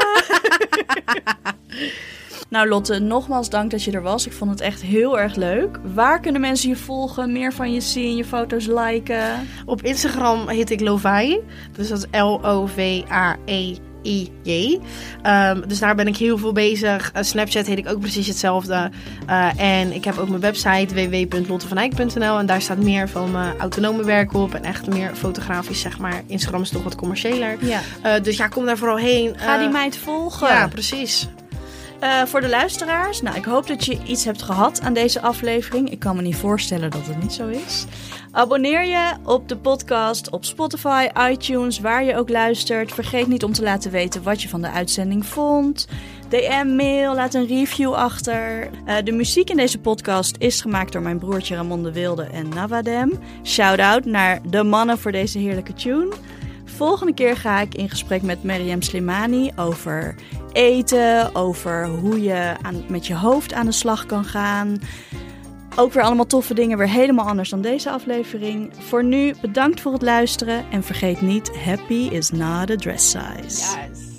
Nou Lotte, nogmaals dank dat je er was. Ik vond het echt heel erg leuk. Waar kunnen mensen je volgen, meer van je zien, je foto's liken? Op Instagram heet ik Lovai. Dus dat is Ehm, dus daar ben ik heel veel bezig. Eh, Snapchat heet ik ook precies hetzelfde. Eh, en ik heb ook mijn website www.lottevanijk.nl. En daar staat meer van mijn autonome werk op. En echt meer fotografisch, zeg maar. Instagram is toch wat commerciëler. Ja. Eh, dus ja, kom daar vooral heen. Ga die meid volgen. Ja, precies. Eh, voor de luisteraars, nou, ik hoop dat je iets hebt gehad aan deze aflevering. Ik kan me niet voorstellen dat het niet zo is. Abonneer je op de podcast op Spotify, iTunes, waar je ook luistert. Vergeet niet om te laten weten wat je van de uitzending vond. DM, mail, laat een review achter. Eh, de muziek in deze podcast is gemaakt door mijn broertje Ramon de Wilde en Navadem. Shout-out naar de mannen voor deze heerlijke tune. Volgende keer ga ik in gesprek met Mariam Slimani over eten, over hoe je aan, met je hoofd aan de slag kan gaan. Ook weer allemaal toffe dingen, weer helemaal anders dan deze aflevering. Voor nu bedankt voor het luisteren en vergeet niet, happy is not a dress size. Yes.